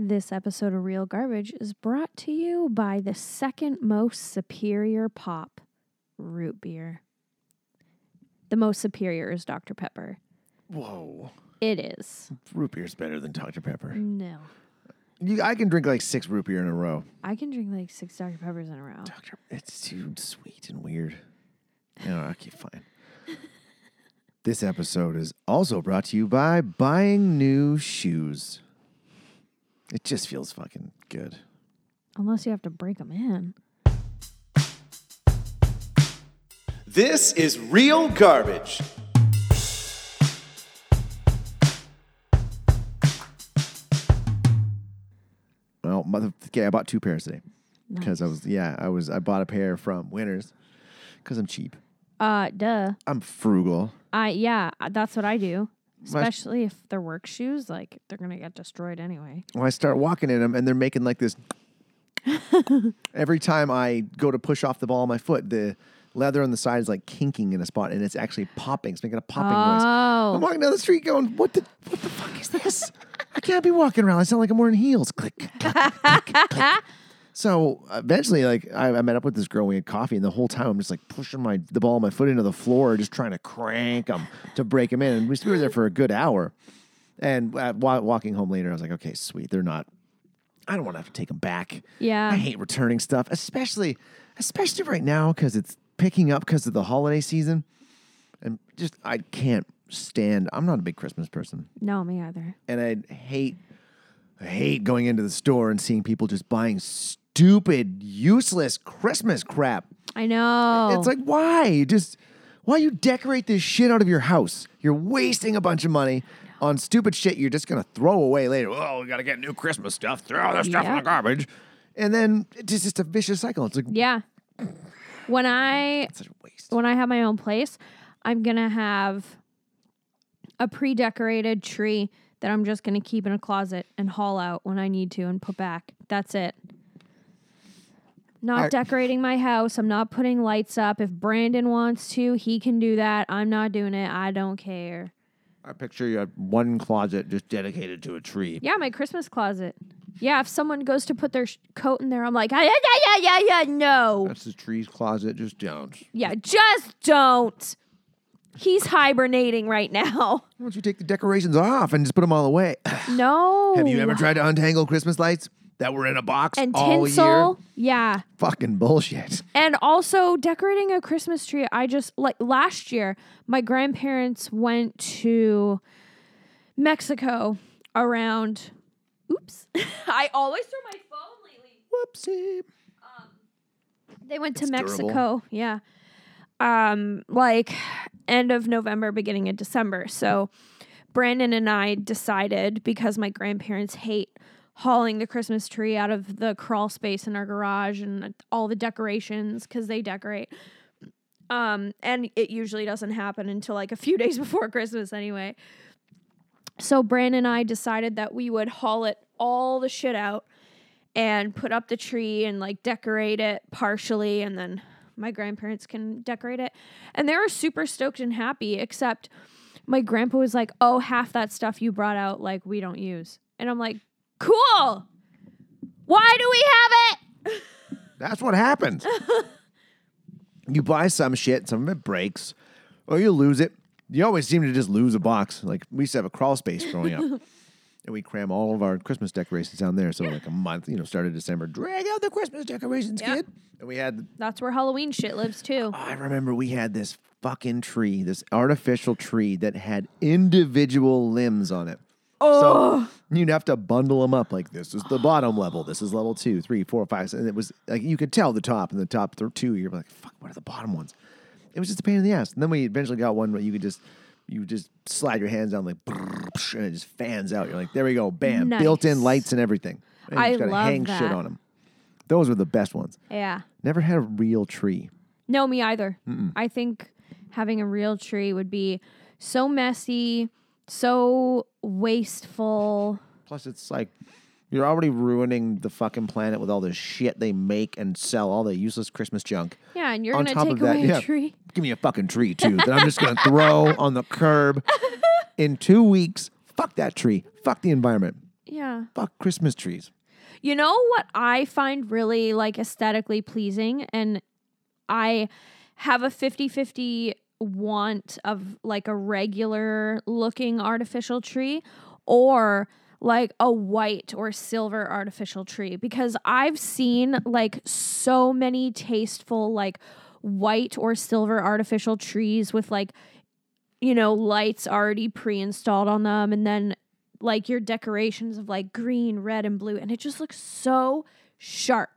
This episode of Real Garbage is brought to you by the second most superior pop, root beer. The most superior is Dr. Pepper. Whoa. It is. Root beer's better than Dr. Pepper. No. You, I can drink like six root beer in a row. I can drink like six Dr. Peppers in a row. Dr. It's too sweet and weird. No, okay, fine. This episode is also brought to you by buying new shoes. It just feels fucking good. Unless you have to break them in. This is real garbage. Well, mother, okay, I bought two pairs today because I was yeah, I was I bought a pair from Winners because I'm cheap. Uh, duh. I'm frugal. I yeah, uh, that's what I do. Especially if they're work shoes, like they're gonna get destroyed anyway. Well, I start walking in them and they're making like this. Every time I go to push off the ball of my foot, the leather on the side is like kinking in a spot and it's actually popping. It's making a popping noise. Oh. I'm Oh, walking down the street going, what the what the fuck is this? I can't be walking around. I sound like I'm wearing heels. Click, click, click, click. So eventually, like I, I met up with this girl. We had coffee, and the whole time I'm just like pushing my the ball of my foot into the floor, just trying to crank them to break them in. And we we were there for a good hour. And uh, walking home later, I was like, okay, sweet. They're not. I don't want to have to take them back. Yeah. I hate returning stuff, especially especially right now because it's picking up because of the holiday season, and just I can't stand. I'm not a big Christmas person, no, me either. and I hate I hate going into the store and seeing people just buying stupid, useless Christmas crap. I know. It's like why just why you decorate this shit out of your house? You're wasting a bunch of money. On stupid shit you're just gonna throw away later. Oh, we gotta get new Christmas stuff. Throw this stuff in Yeah. the garbage. And then it's just, just a vicious cycle. It's like yeah. When I such a waste. when I have my own place, I'm gonna have a pre-decorated tree that I'm just gonna keep in a closet and haul out when I need to and put back. That's it. Not I- decorating my house. I'm not putting lights up. If Brandon wants to, he can do that. I'm not doing it. I don't care. I picture you had one closet just dedicated to a tree. Yeah, my Christmas closet. Yeah, if someone goes to put their sh- coat in there, I'm like, yeah, yeah, yeah, yeah, yeah, no. That's the tree's closet. Just don't. Yeah, just don't. He's hibernating right now. Why don't you take the decorations off and just put them all away? No. Have you ever tried to untangle Christmas lights that were in a box and all tinsel? year? Yeah. Fucking bullshit. And also decorating a Christmas tree. I just like last year, my grandparents went to Mexico around. Oops. I always throw my phone lately. Whoopsie. They went to It's durable. Mexico. Yeah. Um, like end of November, beginning of December. So Brandon and I decided because my grandparents hate hauling the Christmas tree out of the crawl space in our garage and all the decorations because they decorate. Um, and it usually doesn't happen until like a few days before Christmas anyway. So Brandon and I decided that we would haul it all the shit out and put up the tree and like decorate it partially and then my grandparents can decorate it. And they were super stoked and happy, except my grandpa was like, Oh, half that stuff you brought out, like, we don't use. And I'm like, Cool. Why do we have it? That's what happens. you buy some shit, some of it breaks, or you lose it. You always seem to just lose a box. Like we used to have a crawl space growing up. And we cram all of our Christmas decorations down there. So like a month, you know, started December, drag out the Christmas decorations, Yeah. kid. And we had That's where Halloween shit lives too. Oh, I remember we had this fucking tree, this artificial tree that had individual limbs on it. Oh. So you'd have to bundle them up like this is the bottom level. This is level two, three, four, five. And it was like you could tell the top and the top th- two. You're like, fuck, what are the bottom ones? It was just a pain in the ass. And then we eventually got one where you could just you just slide your hands down like and it just fans out. You're like, there we go, bam, built-in lights and everything. And you I just gotta hang shit on them. Those were the best ones. Yeah. Never had a real tree. No, me either. I think having a real tree would be so messy, so wasteful. Plus, it's like you're already ruining the fucking planet with all the shit they make and sell, all the useless Christmas junk. Yeah, and you're On gonna top take of that, away yeah. a tree. Give me a fucking tree too that I'm just gonna throw on the curb in two weeks. Fuck that tree. Fuck the environment. Yeah. Fuck Christmas trees. You know what I find really like aesthetically pleasing and I have a 50-50 want of like a regular looking artificial tree or like a white or silver artificial tree because I've seen like so many tasteful like white or silver artificial trees with like you know lights already pre-installed on them and then like your decorations of like green, red and blue and it just looks so sharp.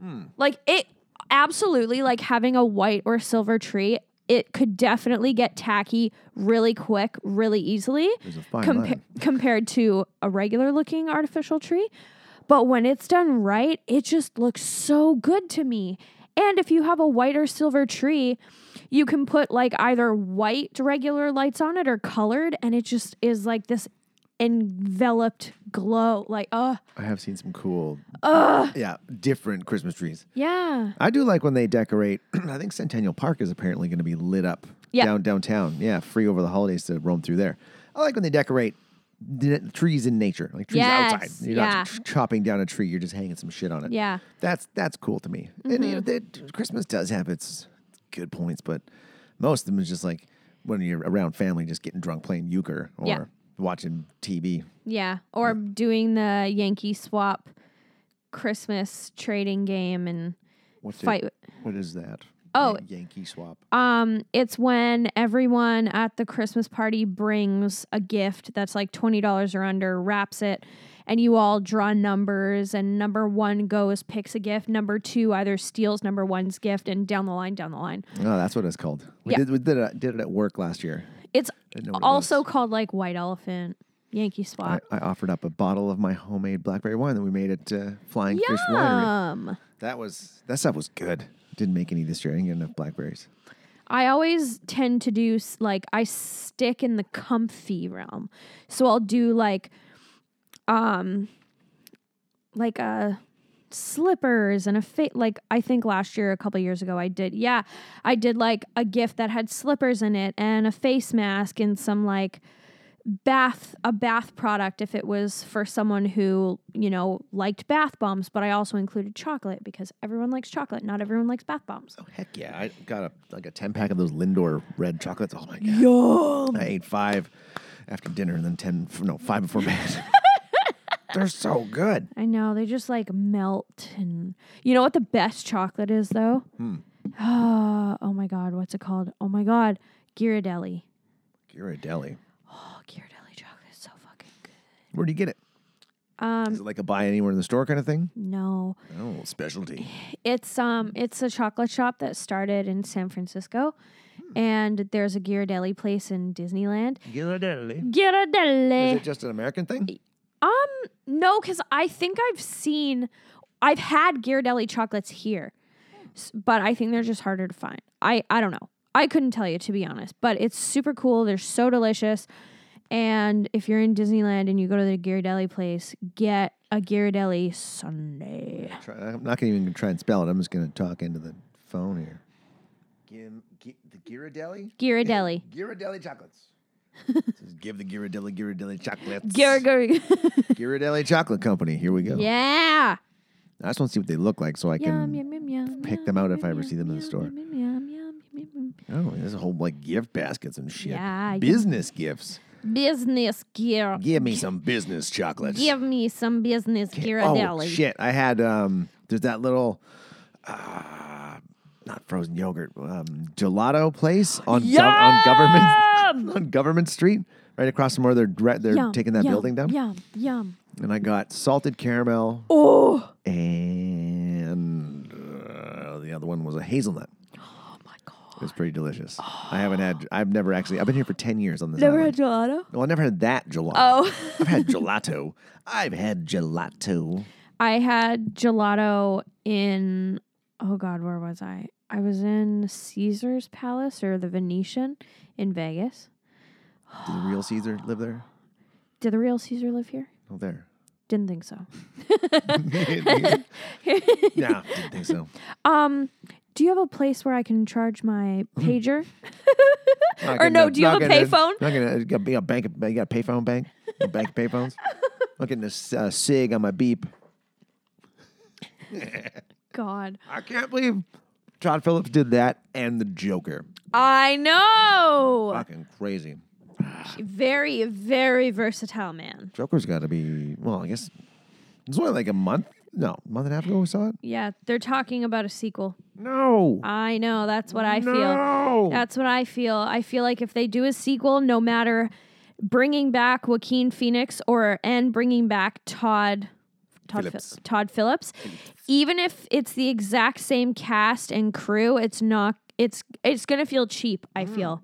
Hmm. Like it absolutely like having a white or silver tree it could definitely get tacky really quick, really easily compa- compared to a regular looking artificial tree. But when it's done right, it just looks so good to me. And if you have a white or silver tree, you can put like either white regular lights on it or colored, and it just is like this enveloped glow. Like, uh, I have seen some cool, uh, yeah, different Christmas trees. yeah. I do like when they decorate. I think Centennial Park is apparently going to be lit up Yeah. down downtown. Yeah, free over the holidays to roam through there. I like when they decorate the trees in nature, like trees Yes, outside. You're yeah. not ch- chopping down a tree; you're just hanging some shit on it. Yeah. that's that's cool to me. And you know, Mm-hmm. that Christmas does have its good points, but most of them is just like when you're around family, just getting drunk, playing euchre, or Yeah. Watching TV. Yeah. Or doing the Yankee swap Christmas trading game and What's fight. It, what is that? Oh. Yankee swap. Um, it's when everyone at the Christmas party brings a gift that's like twenty dollars or under, wraps it, and you all draw numbers. And number one goes picks a gift. Number two either steals number one's gift, and down the line, down the line. Oh, that's what it's called. We Yeah. did we did it, did it at work last year. It's Didn't know what it also was. called like White Elephant Yankee I, Swap. I offered up a bottle of my homemade blackberry wine that we made at uh, Flying Fish Winery. That was that stuff was good. Didn't make any this year. I didn't get enough blackberries. I always tend to do like I stick in the comfy realm. So I'll do like um like a slippers and a fit like I think last year a couple years ago I did. Yeah, I did like a gift that had slippers in it and a face mask and some like bath a bath product if it was for someone who, you know, liked bath bombs, but I also included chocolate because everyone likes chocolate, not everyone likes bath bombs. Oh heck yeah! I got a like a ten pack of those Lindor red chocolates. Oh my god! Yum. I ate five after dinner and then ten no five before bed. They're so good. I know they just like melt, and you know what the best chocolate is though. Ah, oh my god, what's it called? Oh my god, Ghirardelli. Ghirardelli. Oh, Ghirardelli chocolate is so fucking good. Where do you get it? Um, Is it like a buy anywhere in the store kind of thing? no, Oh, specialty. it's um, it's a chocolate shop that started in San Francisco, and there's a Ghirardelli place in Disneyland. Ghirardelli. Ghirardelli. Is it just an American thing? Um, no, because I think I've seen, I've had Ghirardelli chocolates here, but I think they're just harder to find. I I don't know. I couldn't tell you to be honest, but it's super cool. They're so delicious, and if you're in Disneyland and you go to the Ghirardelli place, get a Ghirardelli sundae. Try, I'm not going to even try and spell it. I'm just going to talk into the phone here. Gim, gi, the Ghirardelli? Ghirardelli. Ghirardelli chocolates. Give the Ghirardelli Ghirardelli chocolates. Ghir Ghir. Ghirardelli Chocolate Company. Here we go. yeah. I just want to see what they look like so I can. yum yum yum. pick them out if I ever see them in the store. Oh, there's a whole like gift baskets and shit. Yeah. Business gifts. Business gear. Give me some business chocolates. Give me some business Oh shit! I had um. There's that little, uh, not frozen yogurt, um, gelato place on on government on Government Street, right across from where they're dre- they're Yum, taking that yum, building down. Yum, yum. And I got salted caramel, Oh, and uh, the other one was a hazelnut. oh my god. It was pretty delicious. I haven't had. I've never actually. I've been here for ten years on this. Never island. had gelato? Well, I never had that gelato. Oh. I've had gelato. I've had gelato. I had gelato in oh god, where was I? I was in Caesar's Palace or the Venetian in Vegas. Did the real Caesar live there? Did the real Caesar live here? Oh, there. Didn't think so. yeah, didn't think so. Um, do you have a place where I can charge my pager? Or no, gonna- do you have a gonna- payphone? Not gonna. You got, you a bank. You got a payphone bank. You bank payphones. Looking to uh, sig on my beep. God. I can't believe Todd Phillips did that and the Joker. I know. Fucking crazy. Very, very versatile man. Joker's got to be well. I guess it's only like a month. No, a month and a half ago we saw it. Yeah, they're talking about a sequel. No. I know. That's what I feel. No. That's what I feel. I feel like if they do a sequel, no matter bringing back Joaquin Phoenix or and bringing back Todd Todd Phillips. Phillips. Todd Phillips, even if it's the exact same cast and crew, it's not. It's it's gonna feel cheap. I Mm. feel.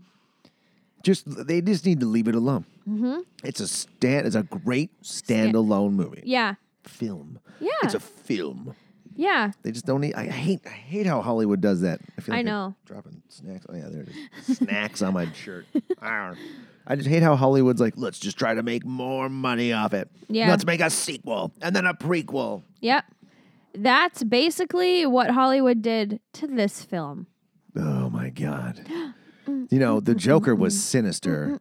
just they just need to leave it alone. Mm-hmm. It's a stand. It's a great standalone movie. Yeah. Film. Yeah. It's a film. Yeah. They just don't need. I hate. I hate how Hollywood does that. I feel I like I'm know. dropping snacks. Oh yeah, there it is. snacks on my shirt. Arr. I just hate how Hollywood's like, let's just try to make more money off it. Yeah. Let's make a sequel and then a prequel. Yep. That's basically what Hollywood did to this film. Oh my god. You know, the Joker was sinister.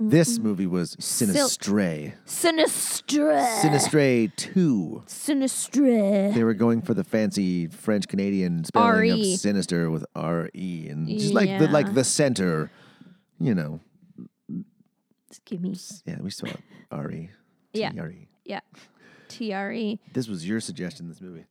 This movie was Sinistre. Sinistre. Sinistre 2. Sinistre. They were going for the fancy French Canadian spelling R.E.. of sinister with R E and just like the like the center, you know. Give me. Yeah, we saw E. Yeah. T R E. Yeah. T R E. This was your suggestion. This movie.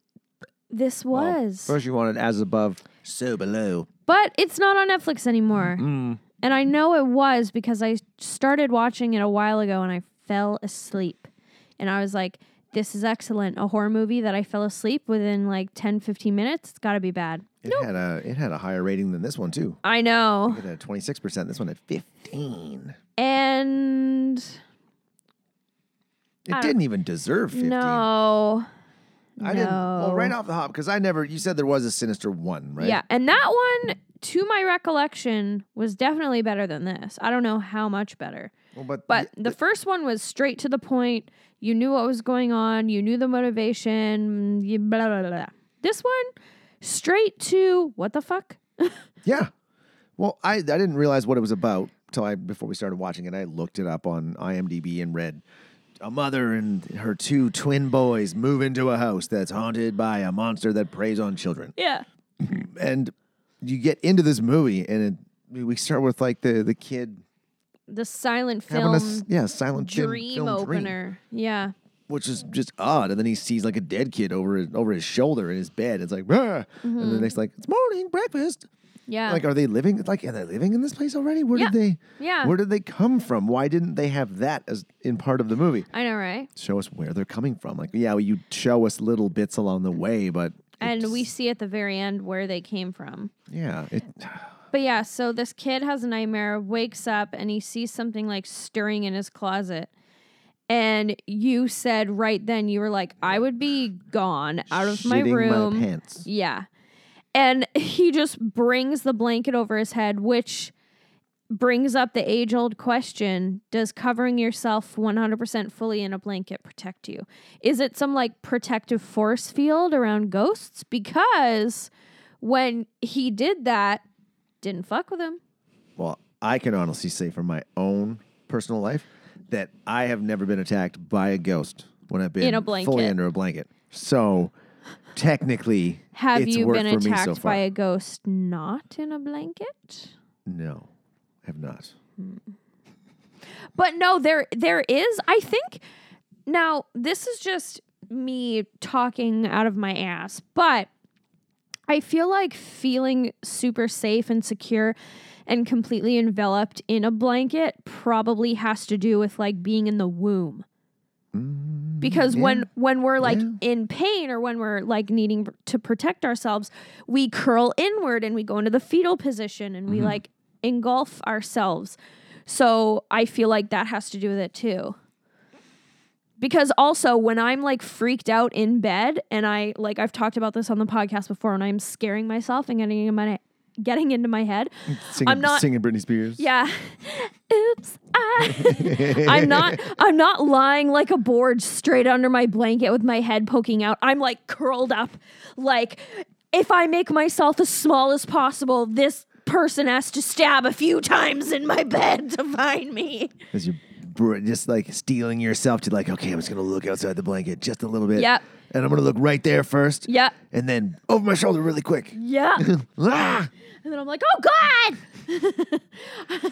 This Well, was. first, you wanted as above, so below. But it's not on Netflix anymore. Mm. And I know it was because I started watching it a while ago and I fell asleep. And I was like, this is excellent. A horror movie that I fell asleep within like 10, 15 minutes. It's got to be bad. It had a it had a higher rating than this one too. I know. It had twenty six percent. This one had fifteen. And It didn't even deserve fifteen. no. I didn't. Well, right off the hop, because I never. You said there was a sinister one, right? Yeah. And that one, to my recollection, was definitely better than this. I don't know how much better. Well, but But the first one was straight to the point. You knew what was going on. You knew the motivation. You blah blah. blah. This one, straight to what the fuck? Yeah. Well, I, I didn't realize what it was about till I before we started watching it. I looked it up on IMDb and read a mother and her two twin boys move into a house that's haunted by a monster that preys on children. Yeah. And you get into this movie and it, we start with like the the kid The silent film a yeah silent film- dream film dream, opener. Yeah. which is just odd. And then he sees like a dead kid over his, over his shoulder in his bed. It's like, "Ah." and Mm-hmm. the next like it's morning breakfast. Yeah. Like, are they living? Like, are they living in this place already? Where Yeah. did they? Yeah. Where did they come from? Why didn't they have that as in part of the movie? I know, right? Show us where they're coming from. Like, yeah, well, you show us little bits along the way, but And we see at the very end where they came from. yeah, it, But yeah, so this kid has a nightmare, wakes up, and he sees something like stirring in his closet. And you said right then, you were like, I would be gone out of my shitting room. my pants. Yeah. And he just brings the blanket over his head, which brings up the age old question Does covering yourself 100% fully in a blanket protect you? Is it some like protective force field around ghosts? Because when he did that, didn't fuck with him. Well, I can honestly say from my own personal life that I have never been attacked by a ghost when I've been In a fully blanket. under a blanket. So technically, Have it's you worked been for me so attacked far. by a ghost not in a blanket? no, I have not. Hmm. But no, there there is. I think now this is just me talking out of my ass, but I feel like feeling super safe and secure and completely enveloped in a blanket probably has to do with like being in the womb. Mm. Because when when we're like Yeah. in pain or when we're like needing to protect ourselves, we curl inward and we go into the fetal position and we mm-hmm. like engulf ourselves. So I feel like that has to do with it too. Because also when I'm like freaked out in bed and I like I've talked about this on the podcast before and I'm scaring myself and getting in my getting into my head. Singing, I'm not- singing Britney Spears. Yeah. Oops. I I'm not I'm not lying like a board straight under my blanket with my head poking out. I'm like curled up like if I make myself as small as possible, this person has to stab a few times in my bed to find me. As you br- just like stealing yourself to like, okay, I'm just gonna look outside the blanket just a little bit. Yep. And I'm gonna look right there first. Yep. And then over my shoulder really quick. Yeah. and then I'm like, oh God.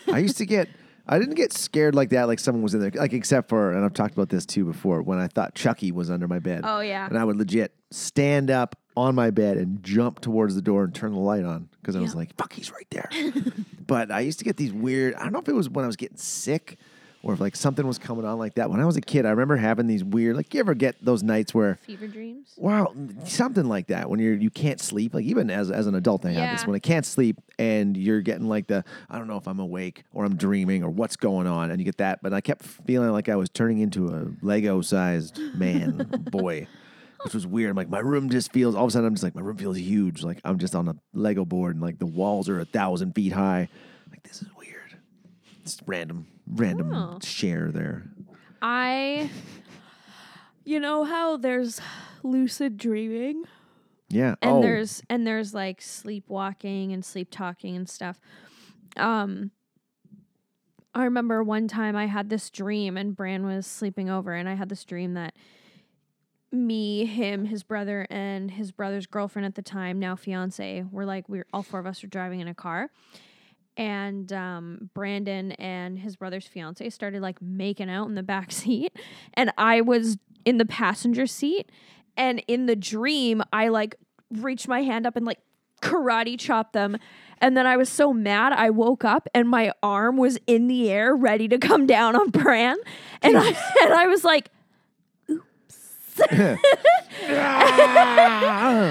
I used to get. I didn't get scared like that, like someone was in there, like except for, and I've talked about this too before, when I thought Chucky was under my bed. Oh, yeah. And I would legit stand up on my bed and jump towards the door and turn the light on because I was Yeah. like, "Fuck, he's right there." but I used to get these weird. I don't know if it was when I was getting sick or if like something was coming on like that. When I was a kid, I remember having these weird. Like, you ever get those nights where Fever dreams. Wow, something like that when you're you can't sleep. Like even as as an adult, I have this when I can't sleep and you're getting like the I don't know if I'm awake or I'm dreaming or what's going on, and you get that. But I kept feeling like I was turning into a Lego sized man boy, which was weird. I'm like my room just feels all of a sudden I'm just like my room feels huge. Like I'm just on a Lego board and like the walls are a thousand feet high. Like this is weird. It's random random Oh. share there. I, you know how there's lucid dreaming Yeah. and oh, there's and there's like sleepwalking and sleep talking and stuff. Um, I remember one time I had this dream and Bran was sleeping over and I had this dream that me, him, his brother, and his brother's girlfriend at the time, now fiance, were like we were all four of us were driving in a car. And um, Brandon and his brother's fiance started like making out in the back seat, and I was in the passenger seat. And in the dream, I like reached my hand up and like karate chopped them. And then I was so mad, I woke up and my arm was in the air, ready to come down on Bran. And I and I was like,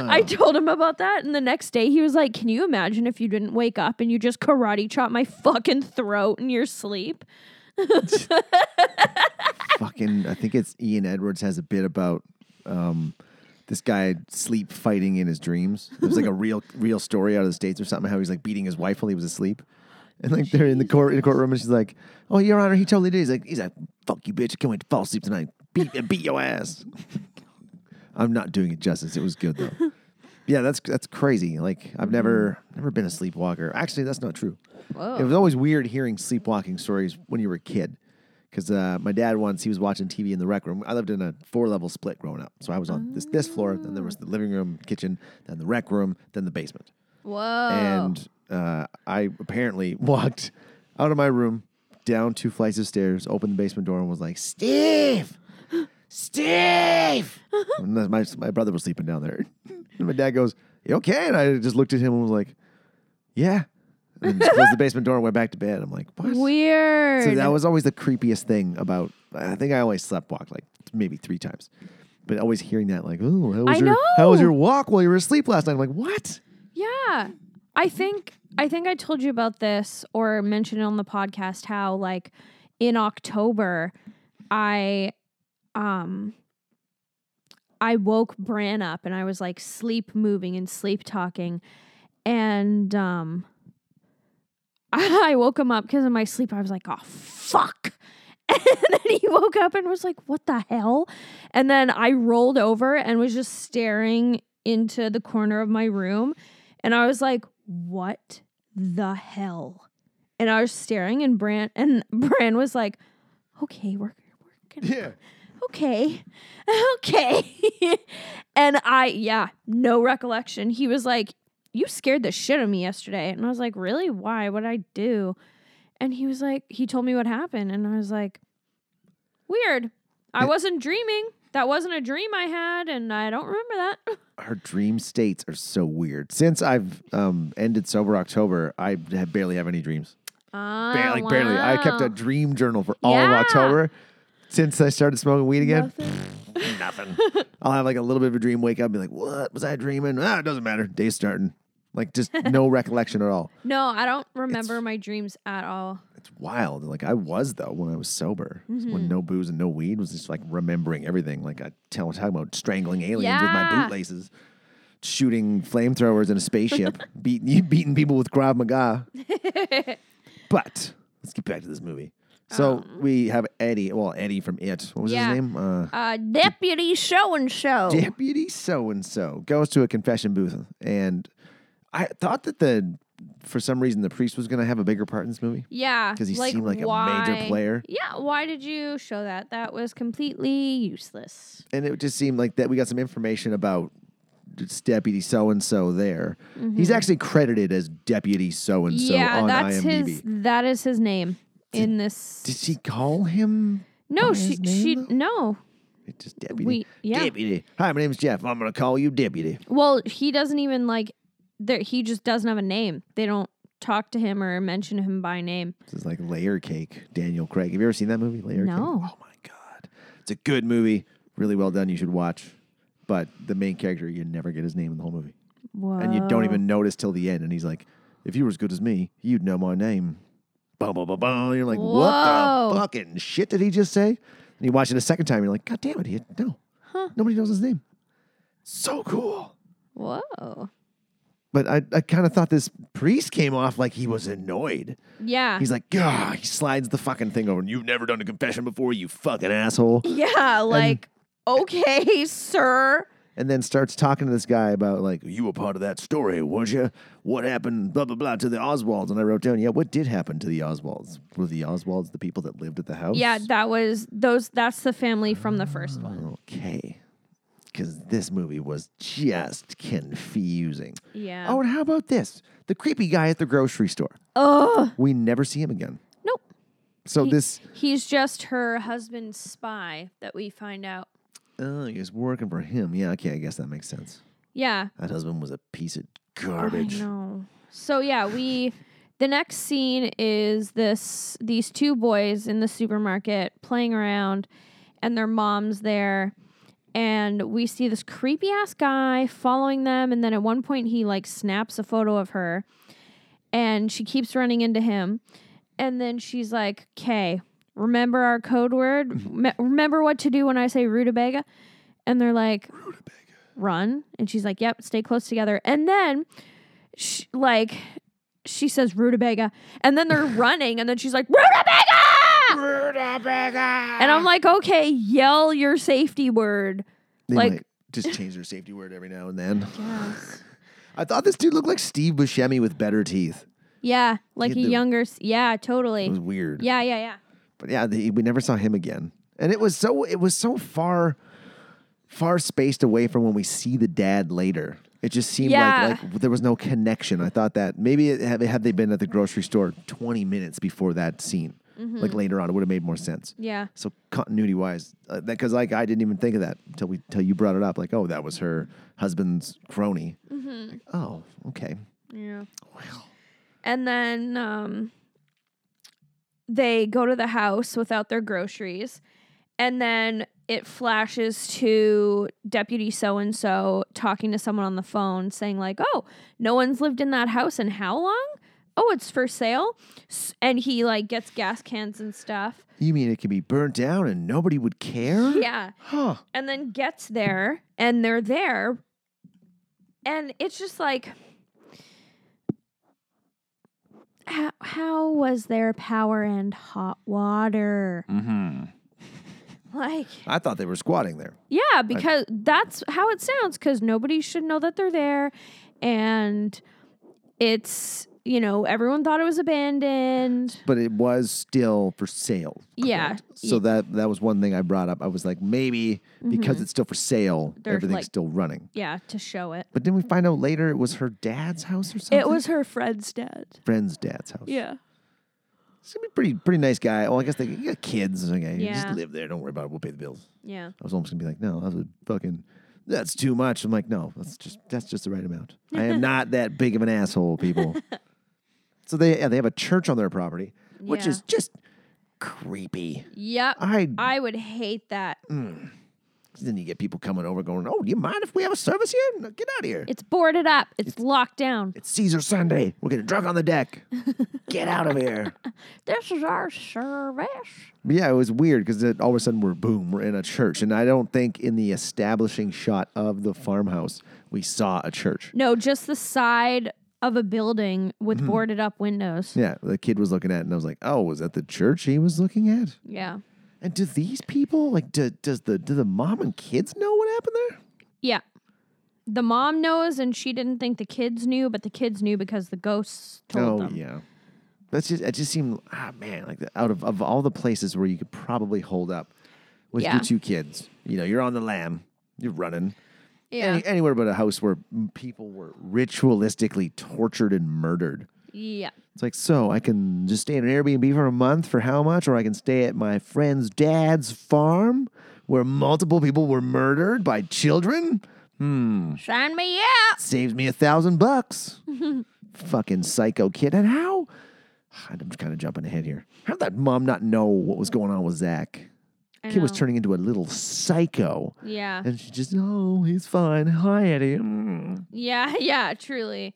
I told him about that, and the next day he was like, "Can you imagine if you didn't wake up and you just karate chop my fucking throat in your sleep?" fucking I think it's Ian Edwards has a bit about um this guy sleep fighting in his dreams. It was like a real real story out of the states or something. How he's like beating his wife while he was asleep, and like they're in the court in the courtroom, and she's like, "Oh, Your Honor, he totally did." He's like, "He's like, fuck you, bitch! I can't wait to fall asleep tonight. Beat beat your ass." I'm not doing it justice. It was good though. Yeah, that's that's crazy. Like I've never never been a sleepwalker. Actually, that's not true. Whoa. It was always weird hearing sleepwalking stories when you were a kid. Because uh, my dad once he was watching TV in the rec room. I lived in a four level split growing up, so I was on this this floor. Then there was the living room, kitchen, then the rec room, then the basement. Whoa! And uh, I apparently walked out of my room, down two flights of stairs, opened the basement door, and was like, "Steve, Steve!" and my my brother was sleeping down there. And my dad goes, "You okay?" And I just looked at him and was like, "Yeah." And just closed the basement door and went back to bed. I'm like, "What?" Weird. So that was always the creepiest thing about. I think I always slept walk like maybe three times, but always hearing that like, "Oh, how was I your how was your walk while you were asleep last night?" I'm like, "What?" Yeah. I think I think I told you about this or mentioned it on the podcast how like in October I um I woke Bran up and I was like sleep moving and sleep talking and um I woke him up because in my sleep I was like, oh fuck. And then he woke up and was like, what the hell? And then I rolled over and was just staring into the corner of my room. And I was like, what the hell? And I was staring and Bran and Bran was like, okay, we're, we're gonna Yeah. Okay, okay. and I, yeah, no recollection. He was like, You scared the shit out of me yesterday. And I was like, Really? Why? What'd I do? And he was like, He told me what happened. And I was like, Weird. I wasn't dreaming. That wasn't a dream I had. And I don't remember that. Our dream states are so weird. Since I've um, ended sober October, I barely have any dreams. Ah, Barely, like barely. I kept a dream journal for all of October. Since I started smoking weed again, Nothing. nothing. I'll have like a little bit of a dream, wake up, and be like, "What was I dreaming?" Ah, it doesn't matter. Day's starting. Like just no recollection at all. No, I don't remember my dreams at all. It's wild. Like I was though when I was sober, Mm-hmm. when no booze and no weed was just like remembering everything. Like I tell talking about strangling aliens with my Yeah. bootlaces, shooting flamethrowers in a spaceship, beating beating people with Krav Maga. but let's get back to this movie. So we have Eddie. Well, Eddie from It. What was Um. Yeah. his name? Uh, Uh, Deputy So and So. Deputy so and so goes to a confession booth, and I thought that the for some reason the priest was going to have a bigger part in this movie Yeah. because he like, seemed like a major player, Yeah. Why did you show that? That was completely useless. and it just seemed like that we got some information about deputy so and so there. He's actually credited as deputy so and so Mm-hmm. yeah, on that's IMDb. his. That is his name in this. Did she call him? no, by she. his name, she. though? No. It's just deputy. We- yeah. Deputy. Hi, my name's Jeff. I'm gonna call you deputy. Well, he doesn't even like. There, he just doesn't have a name. They don't talk to him or mention him by name. This is like Layer Cake. Daniel Craig. Have you ever seen that movie? Layer Cake. No. Oh my god, it's a good movie. Really well done. You should watch. But the main character, you never get his name in the whole movie, Whoa. and you don't even notice till the end. And he's like, "If you were as good as me, you'd know my name." Bum, bum, bum, bum. You're like, "What the fucking shit did he just say?" And you watch it a second time. You're like, "God damn it, he no, nobody knows his name." So cool. Whoa. But I, I kind of thought this priest came off like he was annoyed. Yeah. He's like, God, he slides the fucking thing over. and You've never done a confession before, you fucking asshole. yeah. Like, okay, sir. And then starts talking to this guy about, like, you were part of that story, was you? What happened, blah, blah, blah, to the Oswalds? And I wrote down, yeah, what did happen to the Oswalds? Were the Oswalds the people that lived at the house? Yeah, that was those. That's the family from the first one. Okay. Because this movie was just confusing. Yeah. Oh, and how about this? The creepy guy at the grocery store. Oh We never see him again. nope. So this. He's just her husband's spy that we find out. Oh, was working for him. Yeah, okay, I guess that makes sense. Yeah. That husband was a piece of oh, garbage. I know. So yeah, we the next scene is this these two boys in the supermarket playing around and their mom's there and we see this creepy ass guy following them and then at one point he like snaps a photo of her and she keeps running into him and then she's like, "Okay, remember our code word? Mm-hmm. Me- remember what to do when I say rutabaga?" And they're like, "Run." And she's like, "Yep, stay close together." And then sh like she says rutabaga and then they're running and then she's like rutabaga Rutabaga. and i'm like okay yell your safety word They like- just change their safety word every now and then. I thought this dude looked like Steve Buscemi with better teeth. yeah like a the- younger yeah totally. It was weird. yeah yeah yeah But yeah, the, we never saw him again. And it was so it was so far far spaced away from when we see the dad later. It just seemed Yeah. like like there was no connection. I thought that maybe it, had, had they been at the grocery store 20 minutes before that scene, Mm-hmm. like later on, it would have made more sense. yeah So continuity wise, because like I didn't even think of that until we until you brought it up. Like, oh, that was her husband's crony. Mm-hmm. Like, oh, okay. yeah Well, and then um they go to the house without their groceries and then it flashes to deputy so and so talking to someone on the phone saying like oh no one's lived in that house in how long oh it's for sale and he like gets gas cans and stuff you mean it could be burnt down and nobody would care? yeah Huh. and then gets there and they're there and it's just like how, how was their power and hot water Mm-hmm. like I thought they were squatting there. yeah because that's how it sounds because nobody should know that they're there and it's you know everyone thought it was abandoned but it was still for sale. Yeah. So that that was one thing I brought up. I was like, maybe because it's still for sale, Mm-hmm. They're, everything's like- still running. yeah to show it But then we find out later it was her dad's house or something. it was her friend's dad friend's dad's house. yeah He's gonna be pretty pretty nice guy. Well, I guess they you got kids. Okay, you Yeah. just live there. Don't worry about it. We'll pay the bills. yeah I was almost gonna be like, no, that's a fucking. That's too much. I'm like, no, that's just that's just the right amount. I am not that big of an asshole, people. so they yeah, they have a church on their property, which Yeah. is just creepy. yep I I would hate that. Mm. then you get people coming over going, oh, do you mind if we have a service here? No, get out of here. It's boarded up. It's, locked down. It's Caesar Sunday. We're getting drunk on the deck. get out of here. This is our service. But yeah, it was weird because all of a sudden we're boom, we're in a church, and I don't think in the establishing shot of the farmhouse we saw a church. No, just the side of a building with Mm-hmm. boarded up windows. Yeah, the kid was looking at, it and I was like, "Oh, was that the church he was looking at?" Yeah. And do these people like? Do, does the do the mom and kids know what happened there? Yeah. the mom knows, and she didn't think the kids knew, but the kids knew because the ghosts told oh them. yeah. That's just it. Just seemed ah man like the, out of of all the places where you could probably hold up with Yeah. your two kids. You know, you're on the lam, you're running. Yeah. Any, anywhere but a house where people were ritualistically tortured and murdered. yeah. It's like, so I can just stay in an Airbnb for a month for how much? Or I can stay at my friend's dad's farm where multiple people were murdered by children? Hmm. Sign me up. Saves me a thousand bucks. Fucking psycho kid. And how? I'm kind of jumping ahead here. How did that mom not know what was going on with Zach? Kid was turning into a little psycho. Yeah. And she just, oh, he's fine. Hi, Eddie. Mm. Yeah, yeah, truly.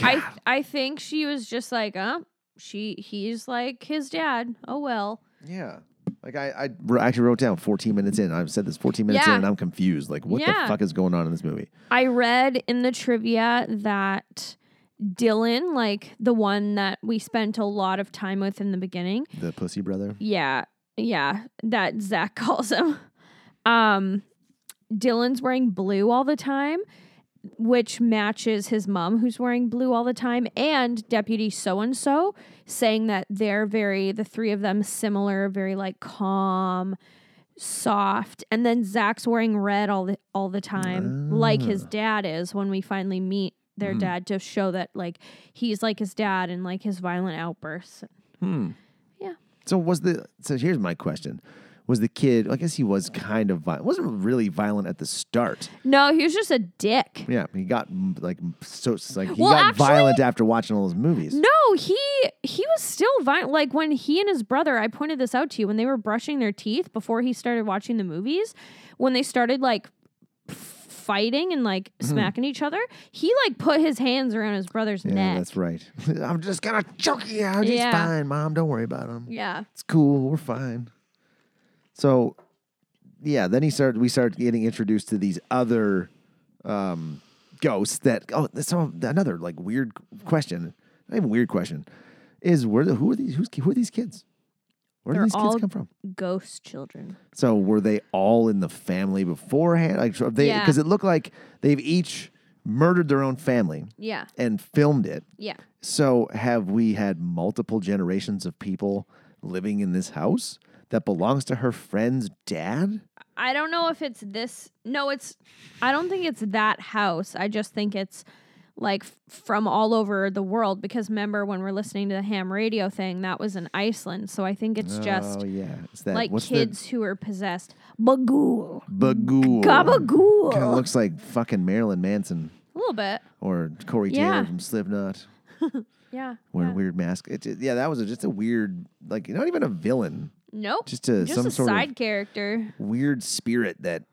I I think she was just like, uh, she he's like his dad. Oh well. Yeah. Like I, I actually wrote down 14 minutes in. I've said this 14 minutes in and I'm confused. Like, what Yeah. the fuck is going on in this movie? I read in the trivia that Dylan, like the one that we spent a lot of time with in the beginning, The pussy brother. yeah, yeah, that Zach calls him. Um, Dylan's wearing blue all the time, which matches his mom, who's wearing blue all the time, and Deputy So and So saying that they're very, the three of them similar, very like calm, soft, and then Zach's wearing red all the all the time, like his dad is when we finally meet their dad to show that like he's like his dad and like his violent outbursts. Hmm. So was the so here's my question. Was the kid I guess he was kind of violent. Wasn't really violent at the start. No, he was just a dick. Yeah, he got like so like he Well, got actually- violent after watching all those movies. No, he he was still violent. Like when he and his brother, I pointed this out to you when they were brushing their teeth before he started watching the movies. When they started like fighting and like Mm-hmm. smacking each other, he like put his hands around his brother's Yeah, neck. that's right. I'm just gonna choke you out. He's Yeah. fine, mom. Don't worry about him. yeah, It's cool. We're fine. So, yeah, then he started. We started getting introduced to these other um, ghosts. That oh, that's so another like weird question. Not even weird question. Is where the who are these? Who's who are these kids? Where They're do these all- kids come from? ghost children. So were they all in the family beforehand? Like they Yeah. because it looked like they've each murdered their own family Yeah, and filmed it. yeah. So have we had multiple generations of people living in this house that belongs to her friend's dad? I don't know if it's this. No, it's. I don't think it's that house. I just think it's like from all over the world. Because remember when we're listening to the ham radio thing, that was in Iceland. So I think it's just oh yeah, it's that like kids who are possessed. Bagool. the Bagool? Gabagool. Kind of looks like fucking Marilyn Manson A little bit. or Corey Yeah. Taylor from Slipknot Yeah. wearing yeah. weird mask. It, yeah, that was a, just a weird, like not even a villain, Nope. just a Just some a sort side of character. weird spirit that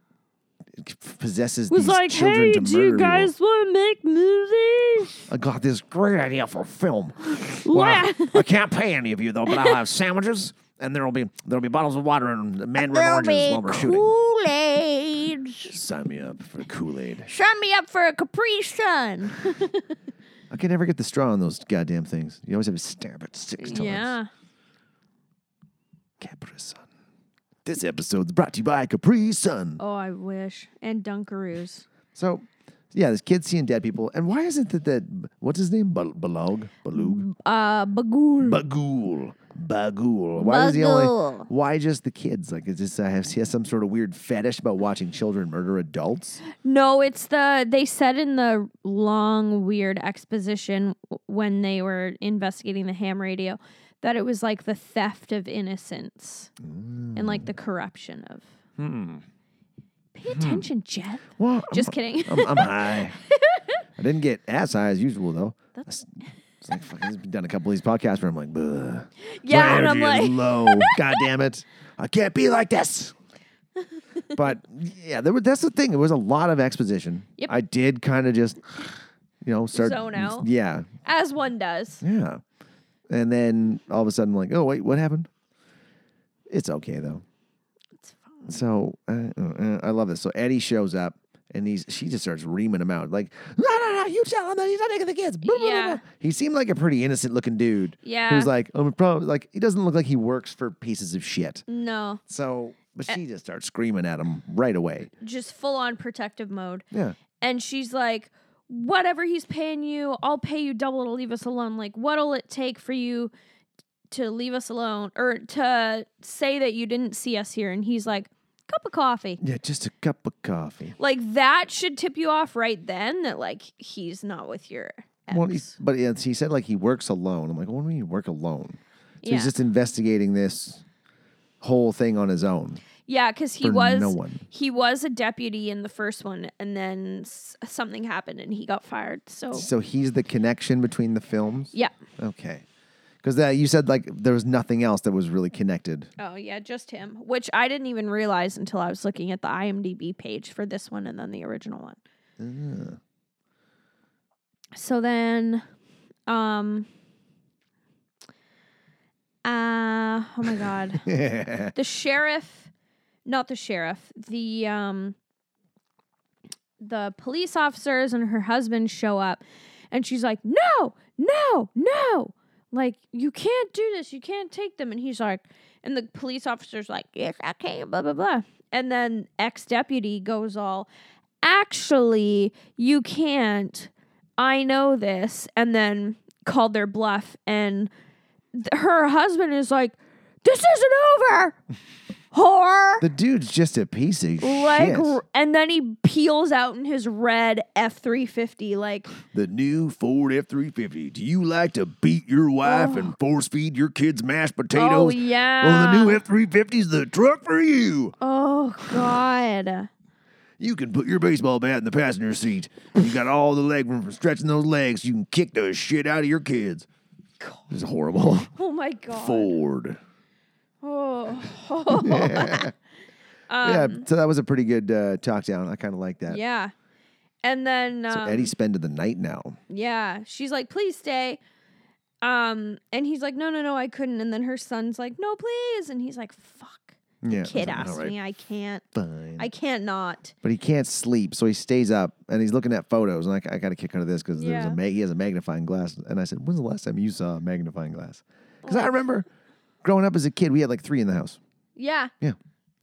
possesses Was these like, children hey, to do murder you guys want to make movies? I got this great idea for a film. Wow. Well, I can't pay any of you though, but I'll have sandwiches and there'll be there'll be bottles of water and mandarin oranges while we're shooting. Kool-Aid. Sign me up for Kool Aid. Sign me up for a Capri Sun. I can never get the straw on those goddamn things. You always have to stab it six times. yeah. Capri Sun. This episode's brought to you by Capri Sun. Oh, I wish. And Dunkaroos. So, yeah, this kid's seeing dead people, and why is it that that what's his name? Bal- Balog, Balug, Uh, Bagool. Bagul, Bagul. Why is he only? Why just the kids? Like, is this? Uh, has he has some sort of weird fetish about watching children murder adults? No, it's the they said in the long weird exposition when they were investigating the ham radio that it was like the theft of innocence and like the mm. corruption of. Hmm. Pay hmm. attention, Jet. Well, Just I'm, kidding. I'm, I'm high. I didn't get as high as usual though. That's, it's like fucking I've done a couple of these podcasts where I'm like, Bleh. yeah, My and I'm like, low. God damn it. I can't be like this. But yeah, there were, that's the thing. It was a lot of exposition. Yep. I did kind of just, you know, start. Zone out. Yeah. as one does. Yeah. And then all of a sudden, like, oh, wait, what happened? It's okay, though. It's fine. So uh, uh, I love this. So Eddie shows up. And he's she just starts reaming him out like no no no you tell him that he's not taking the kids. Blah, blah, Yeah. blah." He seemed like a pretty innocent looking dude. Yeah. Who's like I'm probably like he doesn't look like he works for pieces of shit. No. So But she just starts screaming at him right away. just full on protective mode. Yeah. And she's like, whatever he's paying you, I'll pay you double to leave us alone. Like, what'll it take for you to leave us alone or to say that you didn't see us here? And he's like, cup of coffee. Yeah, just a cup of coffee. Like, that should tip you off right then that, like, he's not with your ex. Well, he's, but yeah, he said like he works alone. I'm like, what do you mean you work alone? So Yeah. he's just investigating this whole thing on his own. Yeah, because he was no one. he was a deputy in the first one, and then s- something happened and he got fired. So So he's the connection between the films. yeah, Okay. Because that you said like there was nothing else that was really connected. Oh yeah, just him, which I didn't even realize until I was looking at the IMDb page for this one and then the original one. So then, um, uh, oh my god, the sheriff, not the sheriff, the um, the police officers and her husband show up, and she's like, "No, no, no." Like, you can't do this. You can't take them. And he's like, and the police officer's like, yes, I can, blah, blah, blah. And then ex deputy goes all, actually, you can't. I know this. And then called their bluff. And th- her husband is like, this isn't over. Whore. the dude's just a piece of Like, shit. and then he peels out in his red F 350. Like, The new Ford F three fifty. Do you like to beat your wife and force feed your kids mashed potatoes? oh, yeah. Well, the new F three fifty is the truck for you. Oh, God. You can put your baseball bat in the passenger seat. You got all the leg room for stretching those legs. You can kick the shit out of your kids. This is horrible. Oh, my God. Ford. Oh. yeah, so that was a pretty good uh, talk down. I kind of like that. Um, Yeah. And then So um, Eddie's spending the night now. yeah, she's like, "Please stay." Um, and he's like, "No, no, no, I couldn't." And then her son's like, "No, please." And he's like, "Fuck." Yeah, Kid asked right, me. I can't. Fine. I can't not. but he can't sleep, so he stays up and he's looking at photos. And I, I got a kick out of this because there's Yeah. a ma- he has a magnifying glass. And I said, "When's the last time you saw a magnifying glass?" Because I remember growing up as a kid, we had like three in the house. Yeah. Yeah,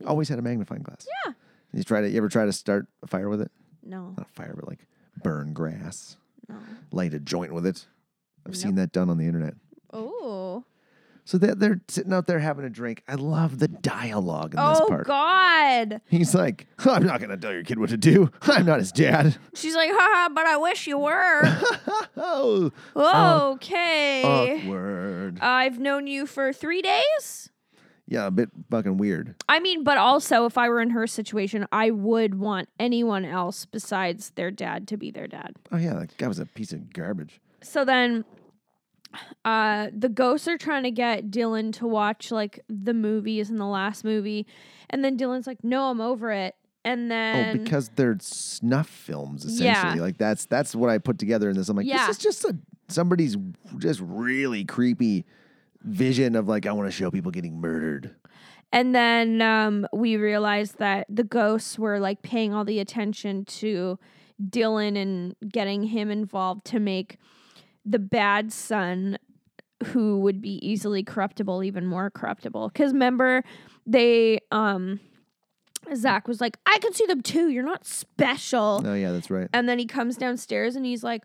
always had a magnifying glass. Yeah. You try to you ever try to start a fire with it? No. Not a fire, but like burn grass, No. light a joint with it. I've seen that done on the internet. Oh. So they're, they're sitting out there having a drink. I love the dialogue in this part. Oh part. God. He's like, I'm not going to tell your kid what to do. I'm not his dad. She's like, haha, but I wish you were. Oh, uh, okay. awkward. I've known you for three days. yeah, a bit fucking weird. I mean, but also, if I were in her situation, I would want anyone else besides their dad to be their dad. Oh, yeah, that guy was a piece of garbage. So then, uh, the ghosts are trying to get Dylan to watch like the movies in the last movie, and then Dylan's like, "No, I'm over it." And then, oh, because they're snuff films, essentially. Yeah. Like, that's that's what I put together in this. I'm like, Yeah. this is just a somebody's just really creepy vision of like, I want to show people getting murdered. And then um, we realized that the ghosts were like paying all the attention to Dylan and getting him involved to make the bad son, who would be easily corruptible, even more corruptible. Because remember, they, um, Zach was like, I can see them too. You're not special. Oh, yeah, that's right. And then he comes downstairs and he's like,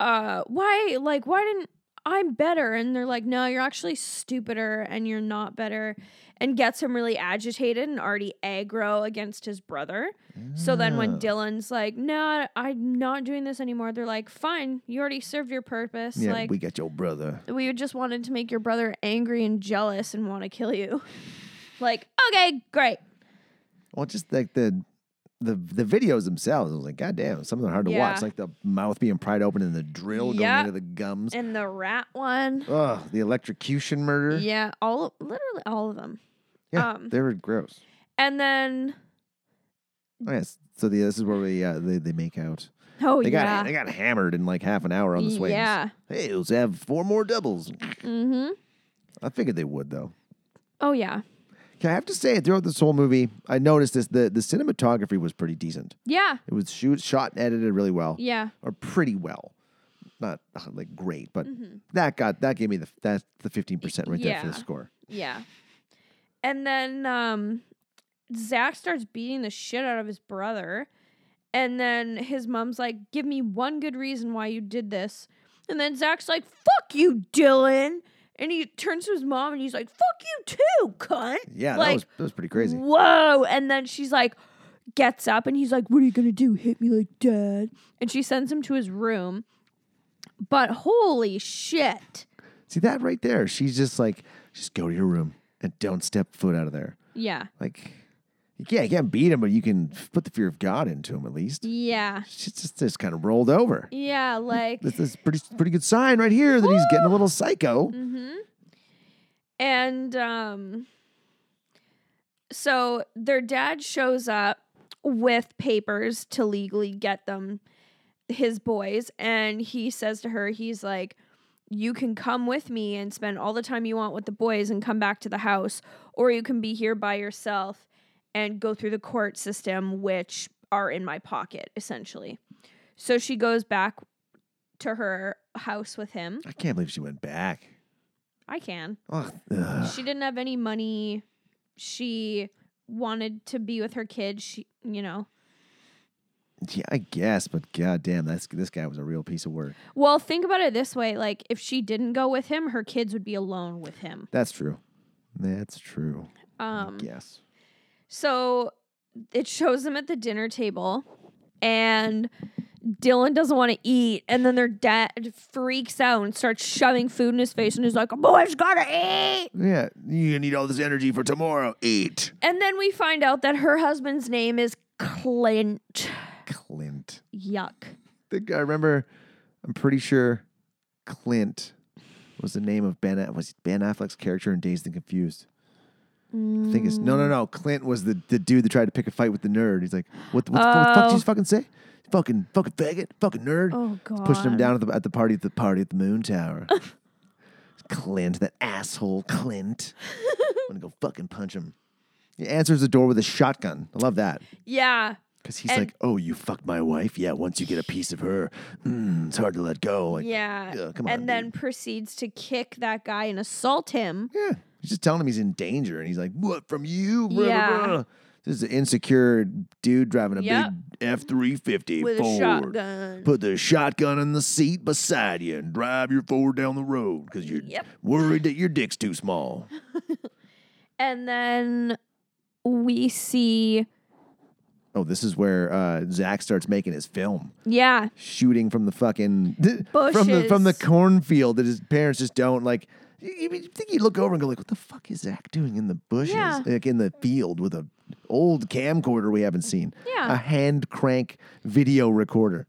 uh, why, like, why didn't I'm better? And they're like, no, you're actually stupider and you're not better. And gets him really agitated and already aggro against his brother. So then when. Dylan's like, no, I'm not doing this anymore, they're like, fine, you already served your purpose. Yeah, like, we got your brother. we just wanted to make your brother angry and jealous and want to kill you. like, okay, great. Well, just like the the the videos themselves, I was like, God damn, some of them are hard to watch. Like the mouth being pried open and the drill Yeah. going into the gums. And the rat one. Ugh, the electrocution murder. Yeah, all literally all of them. Yeah, um, they were gross. And then Oh, yes. So the, this is where we uh, they they make out. oh They yeah. got they got hammered in like half an hour on the swings. Yeah. Hey, let's have four more doubles. mm-hmm. I figured they would though. Oh yeah. Okay, I have to say, throughout this whole movie, I noticed this: the the cinematography was pretty decent. Yeah. It was shoot, shot, and edited really well. Yeah. or pretty well. Not uh, like great, but that got that gave me the that's the fifteen percent right there for the Mm-hmm. Score. Yeah. And then um Zach starts beating the shit out of his brother. And then his mom's like, Give me one good reason why you did this. And then Zach's like, Fuck you, Dylan. And he turns to his mom and he's like, Fuck you too, cunt. Yeah, that Like, was that was pretty crazy. Whoa. And then she's like, gets up and he's like, What are you gonna do? Hit me like dad? And she sends him to his room. But holy shit. See that right there? She's just like, just go to your room and don't step foot out of there. Yeah. Like, yeah, you can't beat him, but you can put the fear of God into him at least. Yeah. She's just just kind of rolled over. Yeah. Like, This is pretty pretty good sign right here that he's getting a little psycho. Mm-hmm. and um, so their dad shows up with papers to legally get them his boys. And he says to her, he's like, you can come with me and spend all the time you want with the boys and come back to the house, or you can be here by yourself and go through the court system, which are in my pocket, essentially. So she goes back to her house with him. I can't believe she went back. I can. Ugh, ugh. She didn't have any money. She wanted to be with her kids. She, you know. Yeah, I guess, but goddamn, that's this guy was a real piece of work. Well, think about it this way: like, if she didn't go with him, her kids would be alone with him. That's true. That's true. Um. Yes. So it shows them at the dinner table, and Dylan doesn't want to eat, and then their dad freaks out and starts shoving food in his face, and is like, "A boy's gotta eat." Yeah, you need all this energy for tomorrow. Eat. And then we find out that her husband's name is Clint. Clint. Yuck. I think I remember. I'm pretty sure Clint was the name of Ben. Was Ben Affleck's character in Dazed and Confused? I think it's no, no, no. Clint was the, the dude that tried to pick a fight with the nerd. He's like, what, what, the, fuck did you Oh. fucking say? Fucking fucking faggot, fucking nerd. Oh god. Pushing him down at the at the party at the party at the Moon Tower. Clint, that asshole Clint. I'm gonna go fucking punch him. He answers the door with a shotgun. I love that. Yeah. Because he's And- like, "Oh, you fucked my wife? Yeah. Once you get a piece of her, mm, it's hard to let go." Like, Yeah. yeah, come on, and then dude. proceeds to kick that guy and assault him. yeah, he's just telling him he's in danger, and he's like, "What from you?" Blah, blah, Yeah. blah. This is an insecure dude driving a Yep. big F three fifty Ford. Put the shotgun in the seat beside you and drive your Ford down the road because you're Yep. worried that your dick's too small. And then we see, Oh, this is where uh, Zach starts making his film. yeah, shooting from the fucking from the from the cornfield that his parents just don't like. You, you think you look over and go like, "What the fuck is Zach doing in the bushes, Yeah. like in the field with a old camcorder we haven't seen, Yeah. a hand crank video recorder,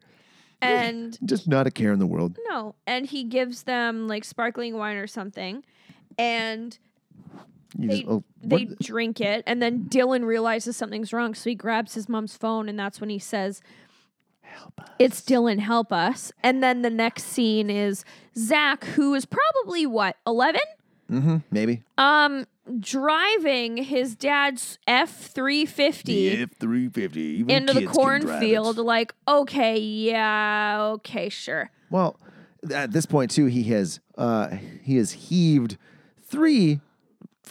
and just not a care in the world." no, and he gives them like sparkling wine or something, and You they just, oh, they what- drink it, and then Dylan realizes something's wrong, so he grabs his mom's phone, and that's when he says. "It's Dylan, help us!" And then the next scene is Zach, who is probably what eleven. Mm-hmm, maybe Um, driving his dad's F three fifty F three fifty into the cornfield. Like, okay, yeah, okay, sure. Well, at this point too, he has uh he has heaved three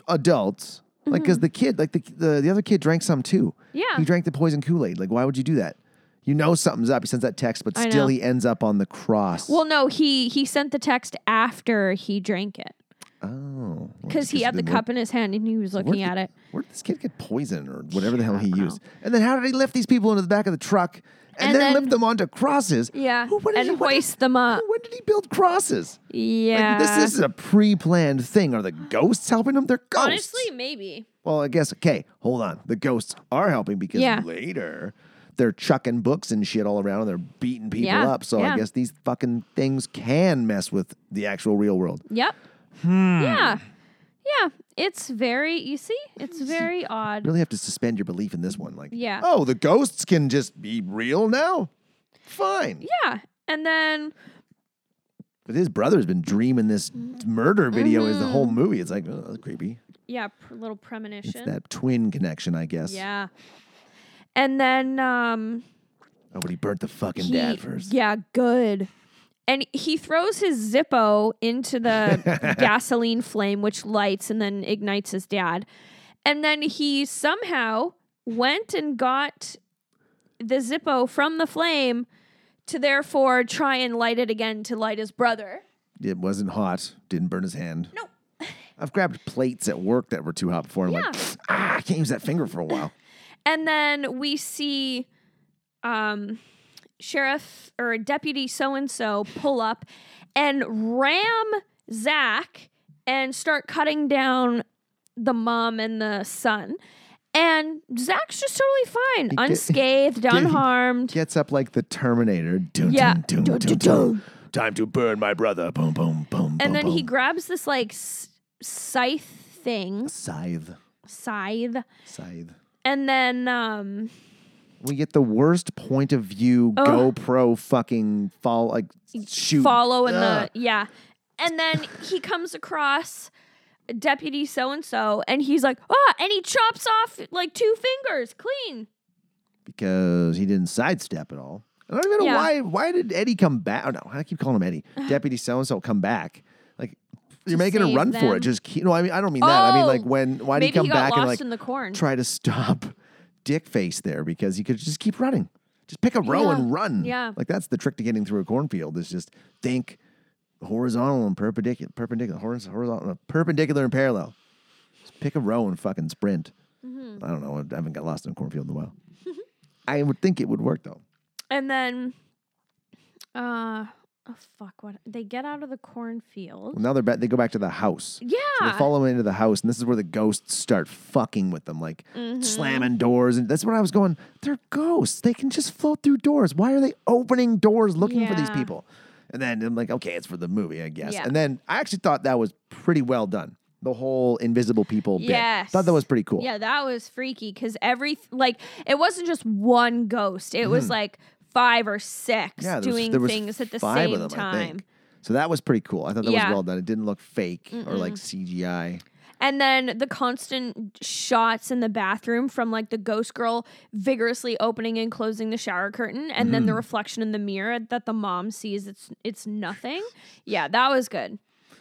adults. Like, because the kid, like the, the the other kid, drank some too. Mm-hmm. Yeah. he drank the poison Kool Aid. Like, why would you do that? You know something's up. He sends that text, but I still know. he ends up on the cross. Well, no, he he sent the text after he drank it oh, well, because he had the cup in his hand and he was looking at it. Where did this kid get poison or whatever the hell he used? And then how did he lift these people into the back of the truck and, And then, then- lift them onto crosses? Yeah, Who- and he- did- hoist them up. When did he build crosses? Like, Yeah, this, this is a pre-planned thing. Are the ghosts helping him? They're ghosts. honestly maybe. Well, I guess okay. Hold on. The ghosts are helping because Yeah. later they're chucking books and shit all around and they're beating people Yeah, up. So yeah. I guess these fucking things can mess with the actual real world. Yep. Hmm. Yeah, yeah. It's very. You see, it's very odd. You really have to suspend your belief in this one. Like, Yeah. oh, the ghosts can just be real now. Fine. Yeah, and then But his brother's been dreaming this murder video is the Mm-hmm. whole movie. It's like, oh, that's creepy. yeah, pr- little It's premonition. that twin connection, I guess. Yeah, and then um. Oh, but he burnt the fucking he- dad first. Yeah, good. And he throws his Zippo into the gasoline flame, which lights and then ignites his dad. And then he somehow went and got the Zippo from the flame to therefore try and light it again to light his brother. It wasn't hot. Didn't burn his hand. No. I've grabbed plates at work that were too hot before. I'm like, ah, I can't use that finger for a while. And then we see um, Sheriff or Deputy so and so pull up and ram Zach and start cutting down the mom and the son. And Zach's just totally fine, get- unscathed, unharmed. Gets up like the Terminator. Dun, Yeah. dun, dun, Dun, dun, dun. Time to burn my brother. Boom, boom, boom. And boom, then he boom. grabs this like s- scythe thing, scythe, scythe, scythe. And then um, We get the worst point of view GoPro fucking fall like shoot. follow in Ugh. the yeah and then he comes across deputy so and so and he's like ah and he chops off like two fingers clean because he didn't sidestep at all. I don't even know Yeah. why. Why did Eddie come back? Oh, no, I keep calling him Eddie. Deputy so and so come back. You're making a run for it. Just keep, no. I mean, I don't mean that. I mean like Oh, when why did he maybe come he back and like in the corn try to stop Dick Face there because he could just keep running. Just pick a row Yeah. and run. Yeah. Like that's the trick to getting through a cornfield is just think horizontal and perpendicular, perpendicular, horizontal, perpendicular and parallel. Just pick a row and fucking sprint. Mm-hmm. I don't know. I haven't got lost in a cornfield in a while. I would think it would work though. and then uh oh fuck what they get out of the cornfield Well, now they're back. They go back to the house. yeah So they follow into the house, and this is where the ghosts start fucking with them, like Mm-hmm. slamming doors. And that's where I was going. They're ghosts. They can just float through doors. Why are they opening doors looking for these people? And then I'm like, okay, it's for the movie, I guess. Yeah. And then I actually thought that was pretty well done. The whole invisible people bit. Yes. Thought that was pretty cool. Yeah, that was freaky because every like it wasn't just one ghost; it was like five or six. Yeah, there was- doing there was things at the five same of them, I time. think. So that was pretty cool. I thought that Yeah. was well done. It didn't look fake or like CGI. And then the constant shots in the bathroom from like the ghost girl vigorously opening and closing the shower curtain, and then the Mm-hmm. reflection in the mirror that the mom sees it's it's nothing. Yeah, that was good.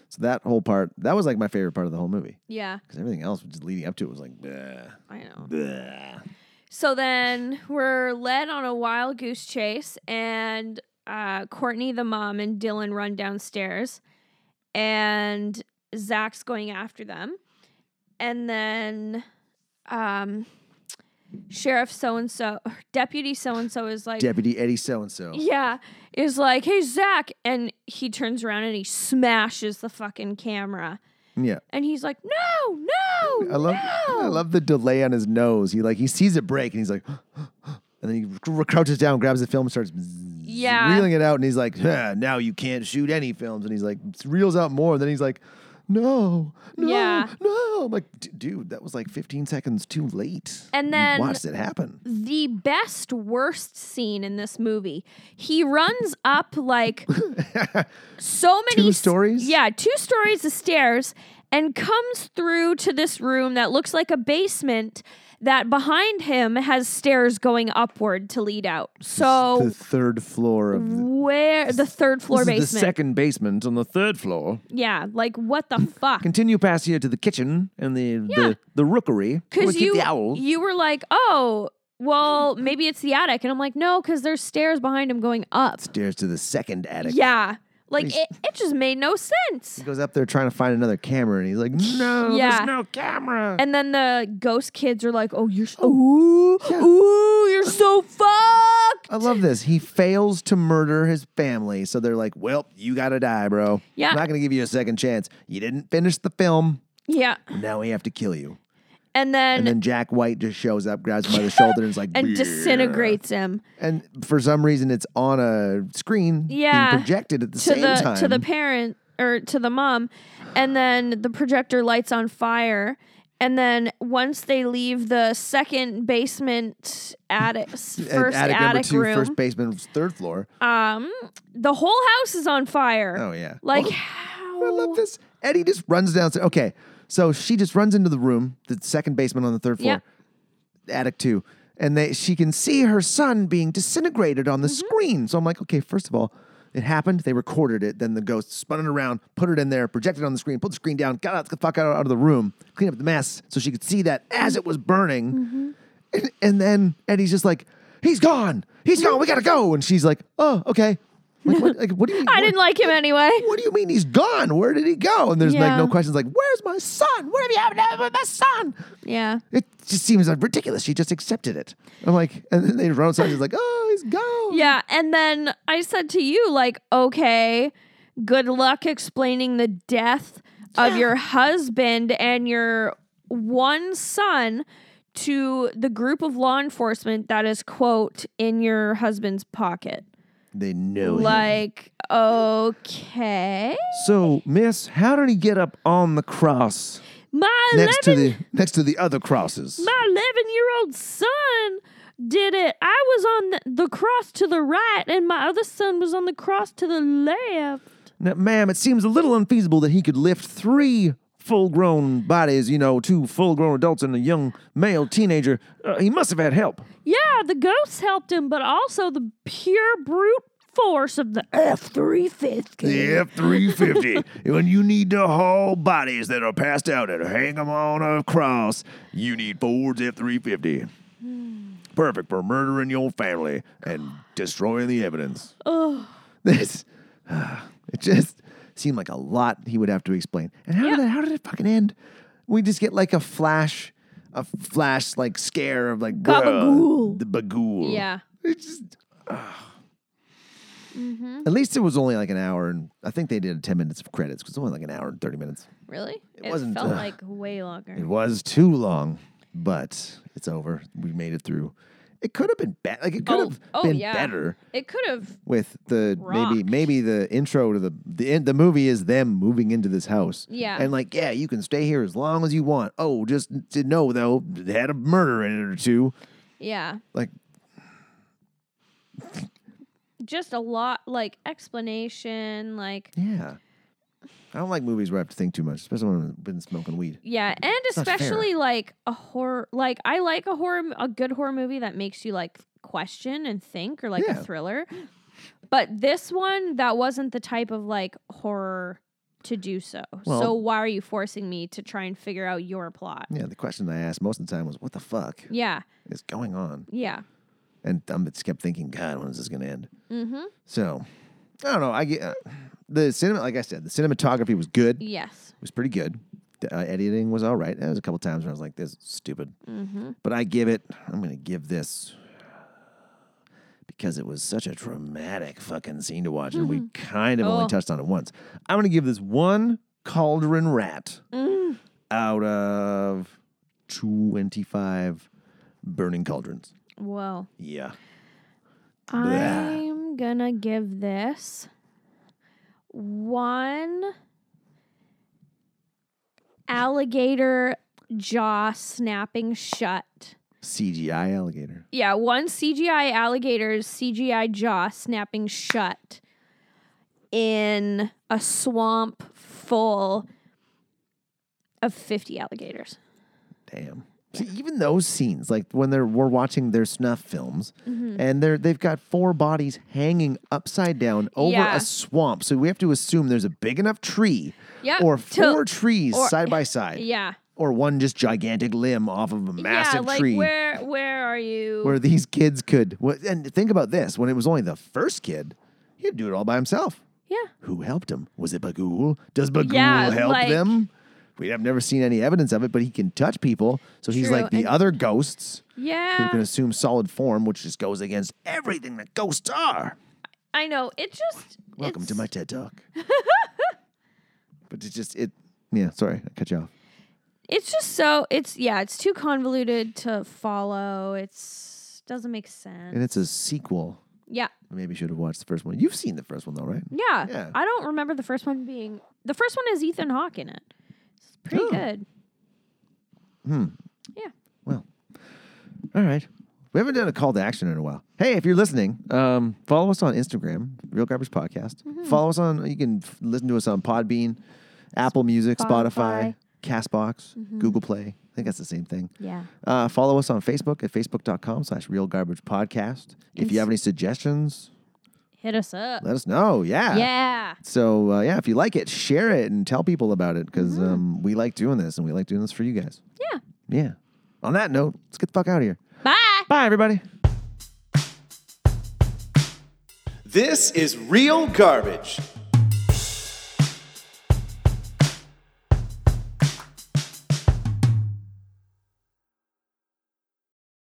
So that whole part, that was like my favorite part of the whole movie. Yeah, Because everything else, just leading up to it, was like, bleh, I know. bleh. So then we're led on a wild goose chase, and uh, Courtney, the mom, and Dylan run downstairs, and Zach's going after them. And then um, Sheriff so and so, Deputy so and so is like, Deputy Eddie so and so. yeah, is like, hey, Zach. And he turns around and he smashes the fucking camera. Yeah. And he's like, no, no. I love no. I love the delay on his nose. He like he sees it break and he's like and then he crouches down, grabs the film, and starts Yeah. reeling it out, and he's like, "Huh, now you can't shoot any films. And he's like reels out more, and then he's like, No, no, Yeah. no. I'm like, "D- dude, that was like 15 seconds too late. And then- watched it happen. the best worst scene in this movie. He runs up like so many Two stories? Yeah, two stories of stairs and comes through to this room that looks like a basement that behind him has stairs going upward to lead out. So the third floor of the, where the third floor basement. the second basement on the third floor. yeah, like what the hmm. fuck? Continue past here to the kitchen and the the, the rookery. Because you the owls. you were like, oh, well, maybe it's the attic, and I'm like, no, because there's stairs behind him going up. Stairs to the second attic. Yeah. Like it, it just made no sense. He goes up there trying to find another camera, and he's like, "No, Yeah. there's no camera." And then the ghost kids are like, "Oh, you're so, oh, ooh, ooh, you're so fucked." I love this. He fails to murder his family, so they're like, "Well, you gotta die, bro. Yeah. I'm not gonna give you a second chance. You didn't finish the film. Yeah, Now we have to kill you." And then And then Jack White just shows up, grabs him by the shoulder, and is like, and disintegrates him And for some reason, it's on a screen Yeah. being projected at the to same the time. to the parent or to the mom, and then the projector lights on fire. And then once they leave the second basement attic, first attic, attic, number two, room, first basement, third floor. um, the whole house is on fire. Oh yeah, Like Well, how? I love this. Eddie just runs downstairs. Okay, so she just runs into the room, the second basement on the third floor, attic two, and they she can see her son being disintegrated on the Mm-hmm. screen. So I'm like, okay, first of all, it happened. They recorded it. Then the ghost spun it around, put it in there, projected it on the screen, put the screen down, got out the fuck out, out of the room, clean up the mess, so she could see that as it was burning. Mm-hmm. And, and then Eddie's just like, he's gone. He's gone. We gotta go. And she's like, oh, okay. Like, what, like, what do you? I what- didn't like him anyway. What do you mean he's gone? Where did he go? And there's like no questions like, where's my son? What have you happened with my son? Yeah. It just seems ridiculous. She just accepted it. I'm like, and then they run outside. She's like, oh, he's gone. Yeah. And then I said to you, like, okay, good luck explaining the death of your husband and your one son to the group of law enforcement that is, quote, in your husband's pocket. They know him. Like, okay. So, Miss, how did he get up on the cross My next to the next to the other crosses? my 11 year old son did it. I was on the, the cross to the right, and my other son was on the cross to the left. Now, ma'am, it seems a little unfeasible that he could lift three full-grown bodies. You know, two full-grown adults and a young male teenager. Uh, he must have had help. Yeah, the ghosts helped him, but also the pure brute force of the F 350. The F three fifty. When you need to haul bodies that are passed out and hang them on a cross, you need Ford's F three fifty. Hmm. Perfect for murdering your family and destroying the evidence. This, it just seemed like a lot he would have to explain. And how did Yeah. how did it fucking end? We just get like a flash, a flash like scare of like Gabagool. the bagool. Yeah. It just. At least it was only like an hour, and I think they did 10 minutes of credits because it's only like an hour and 30 minutes. Really? It, wasn't, felt uh, like way longer. It was too long, but it's over. We made it through. It could have been better. Like it could Oh, have oh, been yeah. better It could have. with the maybe Rocked. maybe the intro to the the in- the movie is them moving into this house. Yeah. and like yeah, you can stay here as long as you want. Oh, just to know though, it had a murder in it or two. Yeah. Like Just a lot, like, explanation. Like, yeah. I don't like movies where I have to think too much, especially when I've been smoking weed. yeah. And fair. especially, like, a horror. Like, I like a horror, a good horror movie that makes you, like, question and think or, like, Yeah. a thriller. But this one, that wasn't the type of, like, horror to do so. so why are you forcing me to try and figure out your plot? Yeah, the question I asked most of the time was, "What the fuck Yeah. is going on?" Yeah. And I just kept thinking, "God, when is this going to end?" Mm-hmm. So I don't know. I get uh, the cinema. Like I said, the cinematography was good. Yes. It was pretty good. The uh, editing was all right. There was a couple times where I was like, "This is stupid," Mm-hmm. but I give it. I'm going to give this because it was such a dramatic fucking scene to watch, and we kind of Oh. only touched on it once. I'm going to give this one cauldron rat Mm. out of 25 burning cauldrons. Whoa. Yeah. I'm gonna give this one alligator jaw snapping shut. CGI alligator. Yeah, one CGI alligator's CGI jaw snapping shut in a swamp full of 50 alligators. Damn. See, even those scenes, like when they're we're watching their snuff films, mm-hmm. and they're they've got four bodies hanging upside down over Yeah. a swamp. So we have to assume there's a big enough tree, Yep, or to- four trees or- side by side, Yeah. or one just gigantic limb off of a massive yeah, like tree. where where are you? where these kids could. And think about this: when it was only the first kid, he'd do it all by himself. yeah. Who helped him? Was it Bughuul? Does Bughuul Yeah, help like- them? We have never seen any evidence of it, but he can touch people. So he's True, like the and- other ghosts Yeah. who Yeah. can assume solid form, which just goes against everything that ghosts are. I know. It just Welcome to it's- my TED Talk. but it's just it. Yeah, sorry, I cut you off. It's just so it's yeah, it's too convoluted to follow. It's doesn't make sense. And it's a sequel. yeah. Maybe you should have watched the first one. You've seen the first one though, right? Yeah. Yeah. I don't remember the first one being the first one is Ethan Hawke in it. Pretty Oh. good. Hmm. Yeah. Well, all right. We haven't done a call to action in a while. Hey, if you're listening, um, follow us on Instagram, Real Garbage Podcast. Mm-hmm. Follow us on. You can f- listen to us on Podbean, Apple Music, Spotify, Spotify. Castbox, Google Play. I think that's the same thing. Yeah. Uh, follow us on Facebook at facebook.com slash Real Garbage Podcast. If you have any suggestions, Hit us up. let us know. Yeah. Yeah. So uh, yeah, if you like it, share it and tell people about it because Mm-hmm. um, we like doing this and we like doing this for you guys. Yeah. Yeah. On that note, let's get the fuck out of here. Bye. Bye, everybody. This is Real Garbage.